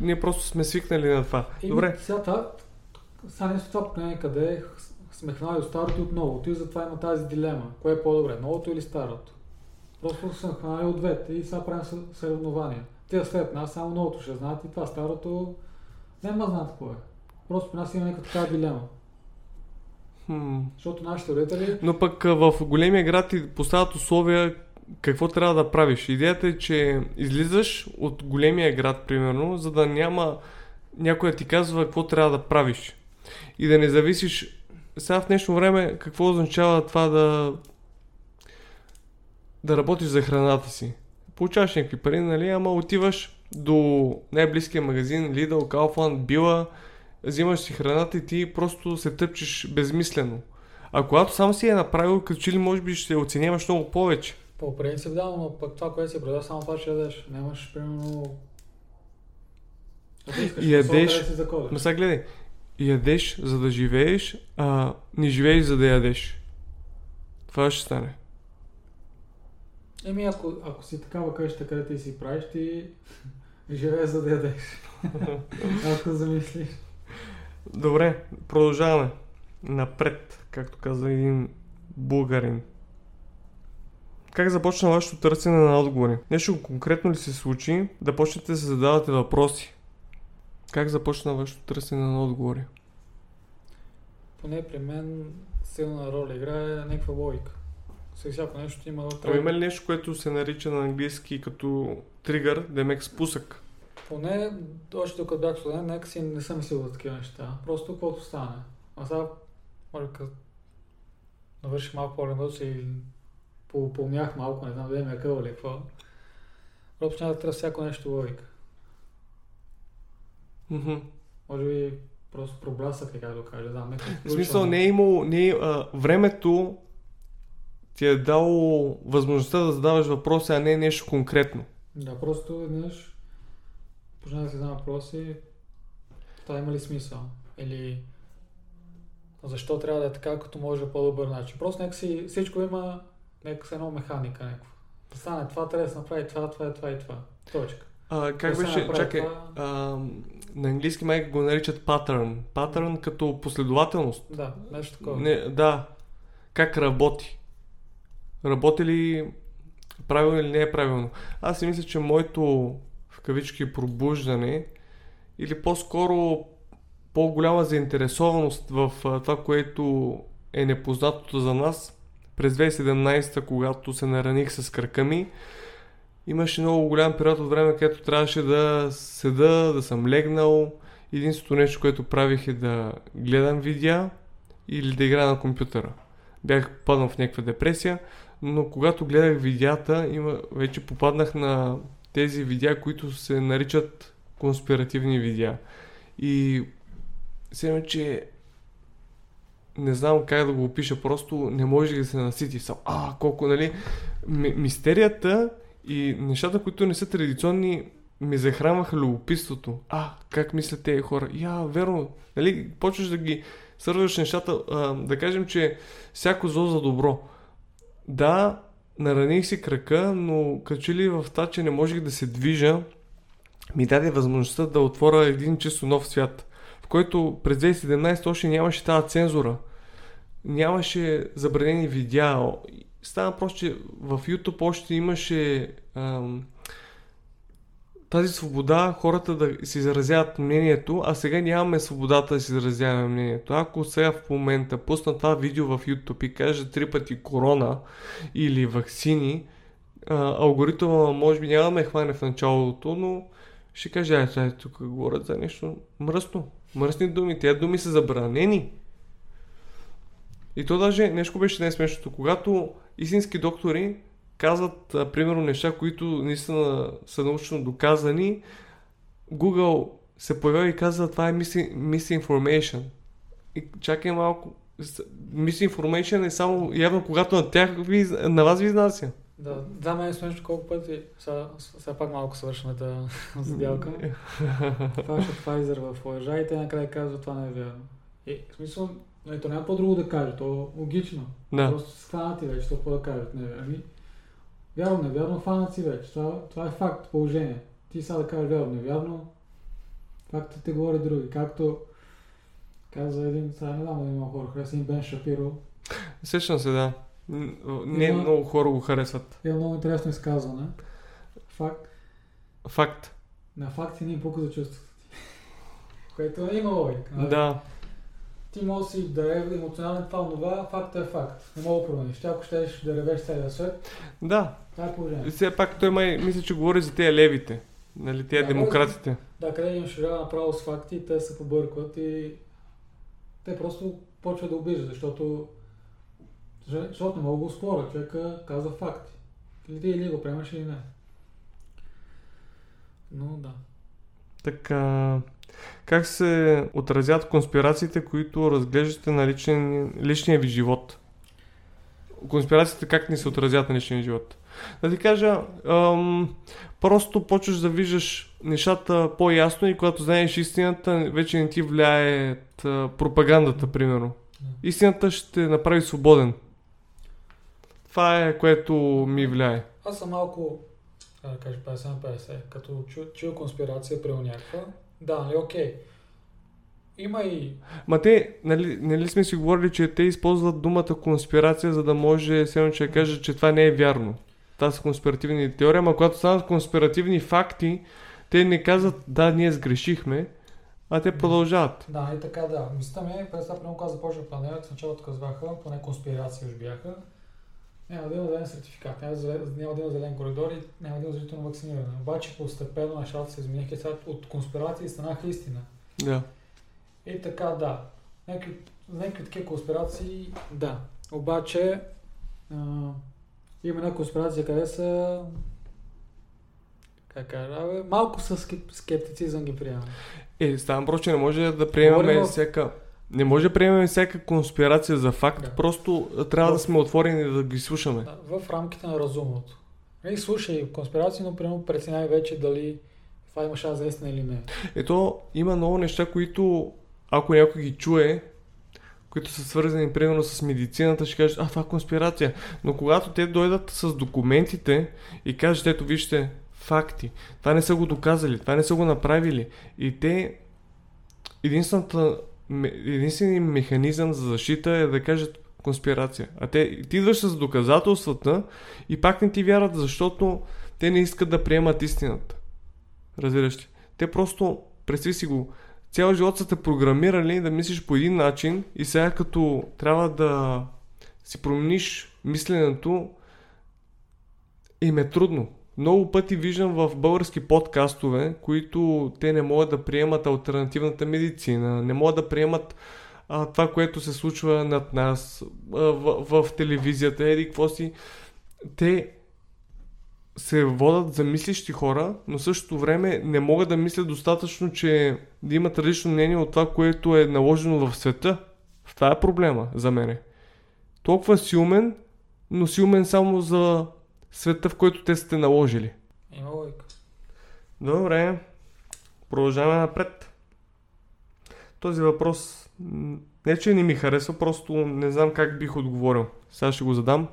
Ние просто сме свикнали на това. И Добре, Сега това, сега не това поколение къде сме хванали от старото и от новото и затова има тази дилема. Кое е по-добре, новото или старото? Просто сме хванали от двете и сега правим съ- съревнования. Те след нас само новото ще знаят и това старото няма знаят какво е. Просто при нас има някаква такава дилема. хм. Защото нашите родители но пък в големия град ти поставят условия какво трябва да правиш. Идеята е, че излизаш от големия град, примерно, за да няма някой да ти казва какво трябва да правиш. И да не зависиш. Сега в днешно време какво означава това да да работиш за храната си. Получаваш някакви пари, нали, ама отиваш до най-близкия магазин, Lidl, Kaufland, Била, взимаш си храната и ти просто се тъпчеш безмислено. А когато сам си е направил, като че ли може би ще оценяваш много повече. по принцип да, но пък това, което си продава, само това ще ядеш. Нямаш, примерно... Ядеш. Ма сега гледай, ядеш за да живееш, а не живееш за да ядеш. Това ще стане. Еми, ако, ако си такава къща, където си правиш, ти <laughs> живееш за да ядеш. <laughs> ако замислиш. Добре, продължаваме. Напред, както каза един българин. Как започна вашето търсене на отговори? Нещо конкретно ли се случи да почнете да се задавате въпроси? Как започна вашето търсене на отговори? Поне при мен силна роля играе някаква логика. Всеки всяко нещо има... Ама има ли нещо, което се нарича на английски като тригър, демек спусък? Поне, още докато бях студент, нека си не съм мислил за такива неща. Просто каквото стане. А сега, може като навърших малко по-ремонт и поумнях малко, не знам дали ме къл или какво. Просто няма да всяко нещо логика. Мгм. Може би просто проблясък, как да кажа, да, В смисъл не е имало, не е, а, времето ти е дало възможността да задаваш въпроси, а не нещо конкретно. Да, просто веднъж почна да си задам въпроси, това има ли смисъл? Или защо трябва да е така, като може по добър начин? Просто нека си, всичко има нека си едно механика някаква. Да стане това, трябва да се направи това, това, това и това. Точка. А, как беше, чакай, това- а, на английски май го наричат патърн. Патърн като последователност. Да, нещо такова. Не, да, как работи. Работи ли правилно или не е правилно. Аз си мисля, че моето в кавички пробуждане или по-скоро по-голяма заинтересованост в това, което е непознатото за нас през 2017, когато се нараних с крака ми, имаше много голям период от време, където трябваше да седа, да съм легнал. Единственото нещо, което правих е да гледам видеа или да играя на компютъра. Бях паднал в някаква депресия, но когато гледах видеята, има, вече попаднах на тези видеа, които се наричат конспиративни видеа. И сега, че не знам как да го опиша, просто не може да се насити. Съм, а, колко, нали, ми, мистерията и нещата, които не са традиционни, ми захранваха любопитството. А, как мислят тези хора? Я, верно, нали, почваш да ги свързваш нещата, а, да кажем, че всяко зло за добро. Да, нараних си крака, но като ли в това, че не можех да се движа, ми даде възможността да отворя един чисто нов свят, в който през 2017 още нямаше тази цензура. Нямаше забранени видеа. Стана просто, че в YouTube още имаше ам, тази свобода хората да си изразяват мнението, а сега нямаме свободата да си изразяваме мнението. Ако сега в момента пусна това видео в YouTube и кажа три пъти корона или вакцини, алгоритъма може би няма да ме хване в началото, но ще каже, ай, тук говорят за нещо мръсно. Мръсни думи. Тези думи са забранени. И то даже нещо беше най-смешното. Когато истински доктори казват, а, примерно, неща, които наистина са научно доказани, Google се появява и казва, това е misinformation. И чакай малко. Misinformation е само явно когато на тях ви, на вас ви изнася. Да, да, мен е смешно колко пъти, сега, сега пак малко свършваме тази <laughs> сделка. <laughs> Фашат Pfizer в лъжа и те накрая казват това не е вярно. И в смисъл, нали, то няма по-друго да каже, то е логично. Да. Просто схванати вече, то какво да кажат. Не, ами, вярно, невярно, хванат си вече. Това, това е факт, положение. Ти сега да кажеш вярно, невярно, фактите говорят други. Както каза един, сега не знам да има хора, хареса им Бен Шапиро. Сещам се, да. Не Има- много хора го харесват. Има много интересно изказване. Факт. Факт. На факти не им пука за чувствата ти. <laughs> Което има логика. нали? Да. Ти може си да е емоционален това, това, факт е факт. Не мога да промениш. Ти ако щеш да ревеш целия свет, Да. това е положение. Все пак той май, мисля, че говори за тези левите. Нали, тези Да, демократите. Да, къде имаш ширя направо с факти, те се побъркват и те просто почват да обиждат, защото защото не мога да го споря. Човека каза факти. Или ти или го приемаш или не. Но да. Така, как се отразят конспирациите, които разглеждате на личен, личния ви живот? Конспирациите как ни се отразят на личния живот? Да ти кажа, ам, просто почваш да виждаш нещата по-ясно и когато знаеш истината, вече не ти влияе пропагандата, примерно. Истината ще направи свободен. Това е което ми влияе. Аз съм малко, да кажа, 50 на 50. Като чу, чуя конспирация при някаква, да, нали, окей. Има и... Ма те, нали, нали сме си говорили, че те използват думата конспирация, за да може все едно, че кажат, че това не е вярно. Това са конспиративни теории, ама когато станат конспиративни факти, те не казват, да, ние сгрешихме, а те продължават. Да, и така, да. Мисълта ми през това, когато започнах планират, в началото казваха, поне конспирации уж бяха, няма да има зелен сертификат, няма, няма да има зелен коридор и няма да има задължително вакциниране. Обаче постепенно нещата се измениха сега от конспирации станаха истина. Да. И така, да. Някакви, някакви такива конспирации, да. Обаче, а, има една конспирация, къде са... Как кажа, малко с скеп- скептицизъм ги приемам. Е, ставам просто, че не може да приемаме Говорим всяка... Не може да приемем всяка конспирация за факт, Да. просто трябва да В- сме отворени да ги слушаме. Да, в рамките на разумното. Нали, слушай конспирации, но примерно преценяй вече дали това има шанс за истина или не. Ето, има много неща, които ако някой ги чуе, които са свързани примерно с медицината, ще кажат, а това е конспирация. Но когато те дойдат с документите и кажат, ето вижте, факти, това не са го доказали, това не са го направили. И те, единствената, единственият механизъм за защита е да кажат, конспирация. А те, ти идваш с доказателствата и пак не ти вярват, защото те не искат да приемат истината. Разбираш ли? Те просто, представи си го, цял живот са те програмирали да мислиш по един начин и сега като трябва да си промениш мисленето, им е трудно. Много пъти виждам в български подкастове, които те не могат да приемат альтернативната медицина, не могат да приемат а, това, което се случва над нас а, в, в телевизията, еди, какво си. Те се водат за мислещи хора, но същото време не могат да мислят достатъчно, че да имат различно мнение от това, което е наложено в света. Това е проблема за мене. Толкова си умен, но си умен само за света, в който те сте наложили. Има логика. Добре, продължаваме напред. Този въпрос не че не ми харесва, просто не знам как бих отговорил. Сега ще го задам.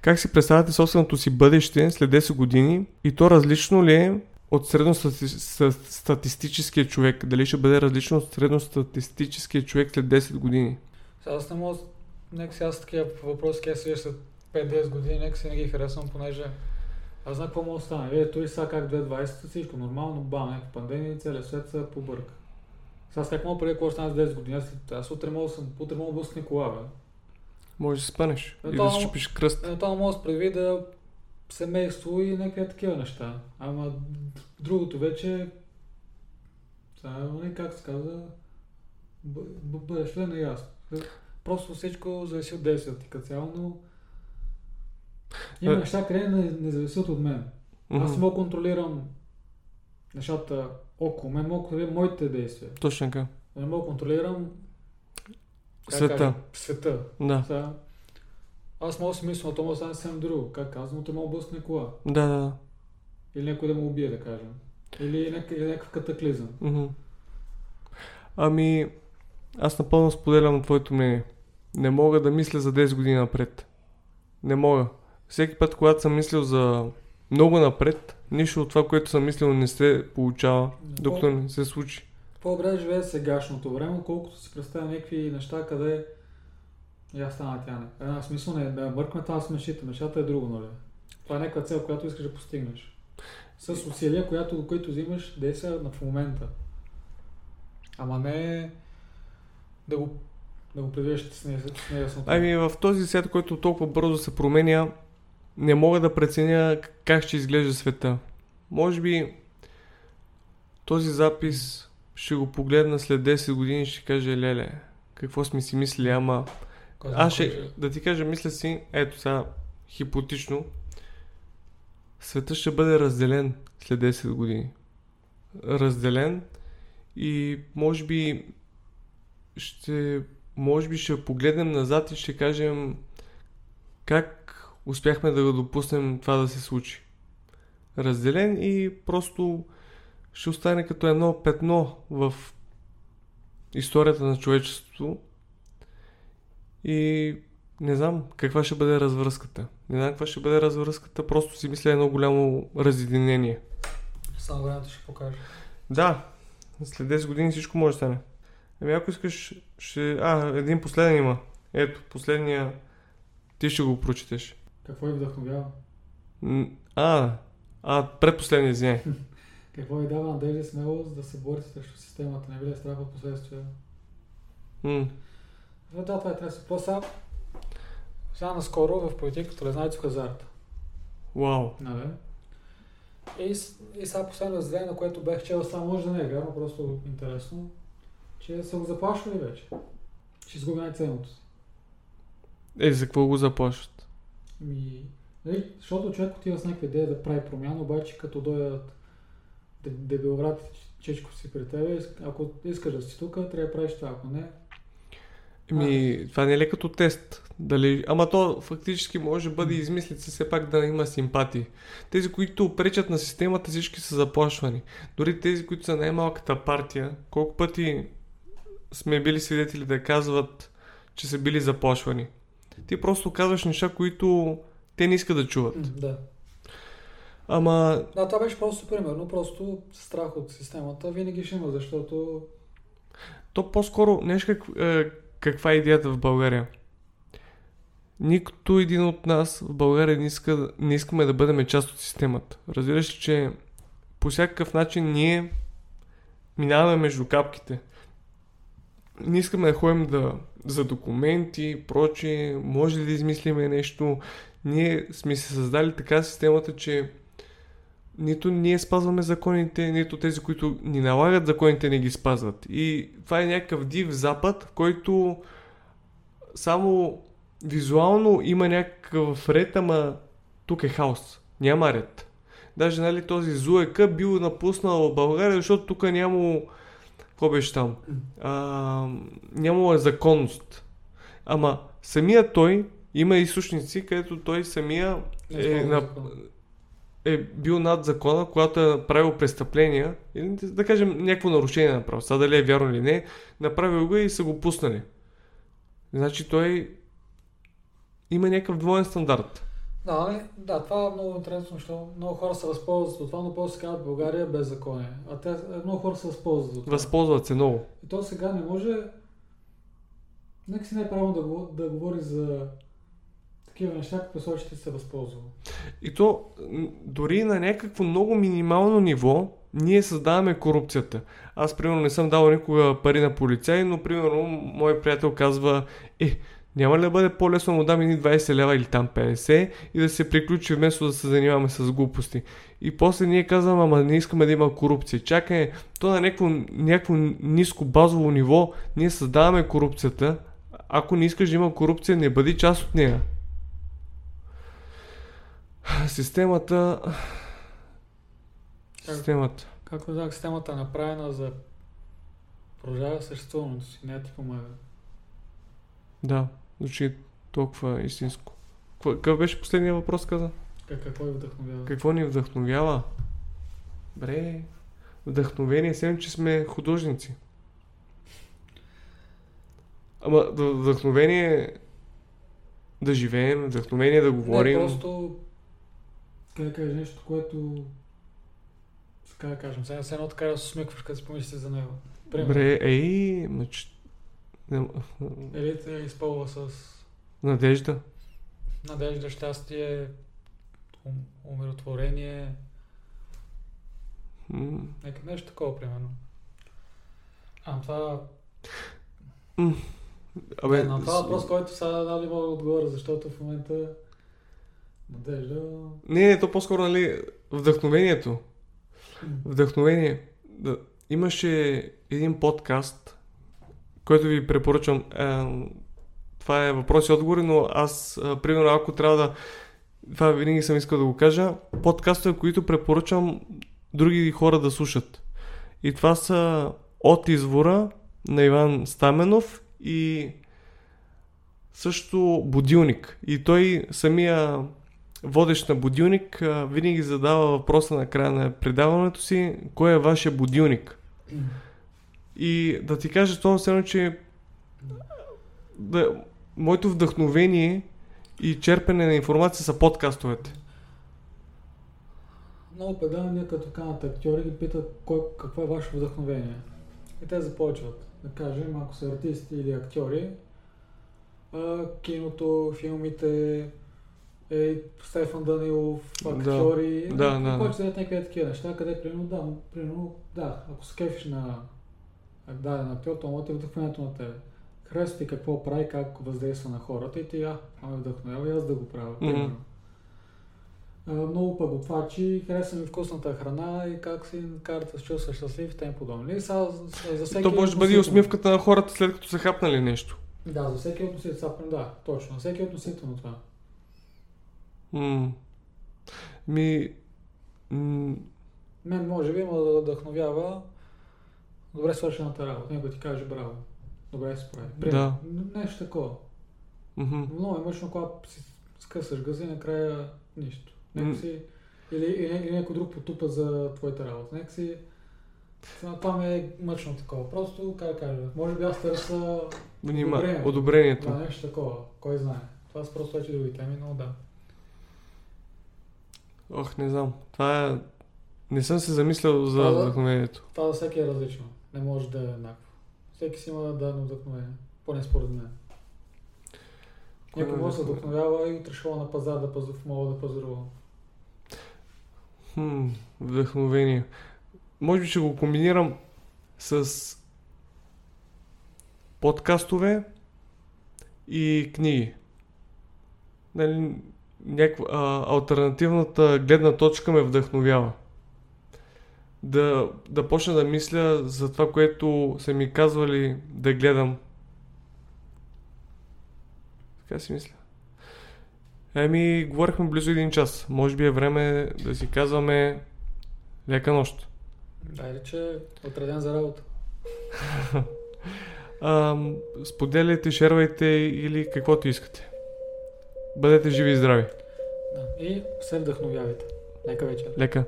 Как си представяте собственото си бъдеще след 10 години и то различно ли е от средностатистическия човек? Дали ще бъде различно от средностатистическия човек след 10 години? Сега аз не мога, нека сега с такива въпроси, как се след 5-10 години, нека си не ги харесвам, понеже аз знам какво мога да стане. Е, той сега как 2020 всичко нормално, бам, някаква пандемия и целият свет се побърка. Сега как мога преди какво стане с 10 години, аз, утре мога да съм, утре мога да бъсне кола, бе. Може да спънеш и да си чупиш кръст. Това мога да предвида семейство и някакви такива неща. Ама другото вече, сега не как се казва, бъдеще е неясно. Просто всичко зависи от действията ти като цяло, но има е. неща, къде не, не зависят от мен. Аз mm-hmm. мога да контролирам нещата около мен, мога да контролирам моите действия. Точно така. Не мога контролирам света. Кажа, света. Да. Сега, аз мога да си мисля, то може да стане съвсем друго. Как казвам, те мога да кола. Да, да. Или някой да му убие, да кажем. Или, някакъв, или някакъв катаклизъм. Mm-hmm. Ами, аз напълно споделям твоето мнение. Не мога да мисля за 10 години напред. Не мога. Всеки път, когато съм мислил за много напред, нищо от това, което съм мислил не се получава, докато не се случи. По-добре живее сегашното време, колкото си представя някакви неща, къде я стана тя не. Една смисъл не е да мъркме това с мечите. Мечата е друго, нали? Това е някаква цел, която искаш да постигнеш. С усилия, която, които взимаш действия в момента. Ама не да го, да го превеждате с неяснота. Ами в този свят, който толкова бързо се променя, не мога да преценя как ще изглежда света. Може би този запис ще го погледна след 10 години и ще каже, леле, какво сме си мислили, ама... Аз ще, да ти кажа, мисля си, ето сега, хипотично, света ще бъде разделен след 10 години. Разделен и може би ще, може би ще погледнем назад и ще кажем как успяхме да го допуснем това да се случи. Разделен и просто ще остане като едно петно в историята на човечеството и не знам каква ще бъде развръзката. Не знам каква ще бъде развръзката, просто си мисля едно голямо разединение. Само времето ще покаже. Да, след 10 години всичко може да стане. Ами ако искаш, ще... А, един последен има. Ето, последния ти ще го прочетеш. Какво ви вдъхновява? А, а предпоследния, извиняй. Какво ви дава надежда и смелост да се борите срещу системата? Не ви е страх от последствия? Mm. Да, това е трябва да се Сега наскоро в политиката влезнайци в хазарта. Вау. Нали? И, и сега последно разделение, на което бях чел, само може да не е вярно, просто интересно, че са го заплашвали вече. Ще изгуби най-ценното си. Е, за какво го заплашват? Ми, нали, защото човек отива с някаква идея да прави промяна, обаче като дойдат дебиловрат чечко си при тебе, ако искаш да си тук, трябва да правиш това, ако не... Ми, това не е ли като тест? Дали... Ама то фактически може да бъде измислица все пак да има симпатии. Тези, които пречат на системата, всички са заплашвани. Дори тези, които са най-малката партия, колко пъти сме били свидетели да казват, че са били заплашвани. Ти просто казваш неща, които те не искат да чуват. Да. Ама... Да, това беше просто примерно, просто страх от системата винаги ще има, защото... То по-скоро, нещо как, е, каква е идеята в България? Никто един от нас в България не, иска, не искаме да бъдем част от системата. Разбираш, че по всякакъв начин ние минаваме между капките. Не искаме да ходим да, за документи, прочи, може ли да измислиме нещо. Ние сме се създали така системата, че нито ние спазваме законите, нито тези, които ни налагат законите, не ги спазват. И това е някакъв див запад, който само визуално има някакъв ред, ама тук е хаос. Няма ред. Даже нали, този Зуека бил напуснал България, защото тук няма какво беше там? А, нямало законност. Ама самия той има източници, където той самия е, на, е бил над закона, когато е правил престъпления, да кажем някакво нарушение направил. Сега дали е вярно или не, направил го и са го пуснали. Значи той има някакъв двоен стандарт. Да, не, да, това е много интересно, защото много хора се възползват от това, но после казват България е беззаконие. А те, много хора се възползват от това. Възползват се много. И то сега не може... Нека си не е правилно да, го- да говори за такива неща, като посочите се възползва. И то дори на някакво много минимално ниво ние създаваме корупцията. Аз, примерно, не съм дал никога пари на полицай, но, примерно, мой приятел казва, е, няма ли да бъде по-лесно да му дам едни 20 лева или там 50 и да се приключи вместо да се занимаваме с глупости. И после ние казваме, ама не искаме да има корупция. Чакай, то на някакво, някакво ниско базово ниво ние създаваме корупцията. Ако не искаш да има корупция, не бъди част от нея. Системата... Как- Системата. Както знак, системата е направена за продължава съществуването си, не ти помага. Да, звучи толкова истинско. Какъв беше последния въпрос, каза? Как, какво ви вдъхновява? Какво ни вдъхновява? Бре, вдъхновение, сега, че сме художници. Ама вдъхновение да живеем, вдъхновение да говорим. Не, просто... Как да нещо, което... Как да кажем, сега едно така да се усмихваш, като си помислиш за него. Примерно. Бре, ей, мач... Или те изпълва с Надежда. надежда, щастие, ум- умиротворение, нека нещо такова, примерно. А това... Абе, Абе, на това с- въпрос, който сега нали мога да отговоря, защото в момента надежда... Не, не, то по-скоро, нали, вдъхновението. Вдъхновение. Да. Имаше един подкаст, който ви препоръчвам. Е, това е въпрос и отговори, но аз, е, примерно, ако трябва да... Това винаги съм искал да го кажа. Подкастове, които препоръчвам други хора да слушат. И това са От извора на Иван Стаменов и също Будилник. И той самия водещ на будилник а, винаги задава въпроса на края на предаването си, кой е вашия будилник? И да ти кажа това, все че да, моето вдъхновение и черпене на информация са подкастовете. Много предавания, като канат актьори, ги питат кой, какво е ваше вдъхновение. И те започват. Да кажем, ако са артисти или актьори, а, киното, филмите, е, Стефан Данилов, Да. актьори. Да, да, да. Да някакви такива неща, къде примерно, да, примерно, да, ако се кефиш на даден актьор, то му е вдъхновението на тебе. Харесва ти какво прави, как въздейства на хората и ти, а, а ме вдъхновява и аз да го правя. А, много пък готвачи, харесва ми вкусната храна и как си карат да се чувства щастлив и тем подобно. И сега за, всеки То може да бъде усмивката на хората след като са хапнали нещо. Да, за всеки относително. Да, точно. За всеки относително това. М. Ми... м, Мен може би има да вдъхновява добре свършената работа. Някой ти каже браво. Добре се прави. Примерно. Нещо такова. мгм. Много е мъчно, когато си скъсаш газа и накрая нищо. Нека си... Или, или, или някой друг потупа за твоята работа. Нека си... Това, ми е мъчно такова. Просто, как да кажа, може би аз търся Внима... Одобрение. Одобрението. да, нещо такова. Кой знае. Това са просто вече други теми, но да. Ох, не знам. Това е... Не съм се замислял за да. вдъхновението. Това за всеки е различно. Не може да е еднакво. Всеки си има дадено вдъхновение. Поне според мен. Кой Някой може да се вдъхновява? и утре шла на пазар да пазу, мога да пазарува. Хм, вдъхновение. Може би ще го комбинирам с подкастове и книги. Нали, някаква, а, альтернативната гледна точка ме вдъхновява. Да, да почна да мисля за това, което са ми казвали да гледам. Така си мисля. Еми, говорихме близо един час. Може би е време да си казваме лека нощ. Айде, че отреден за работа. <laughs> Споделяйте, шервайте или каквото искате. Бъдете живи и здрави. Да. И се вдъхновявайте. Лека вечер. Лека.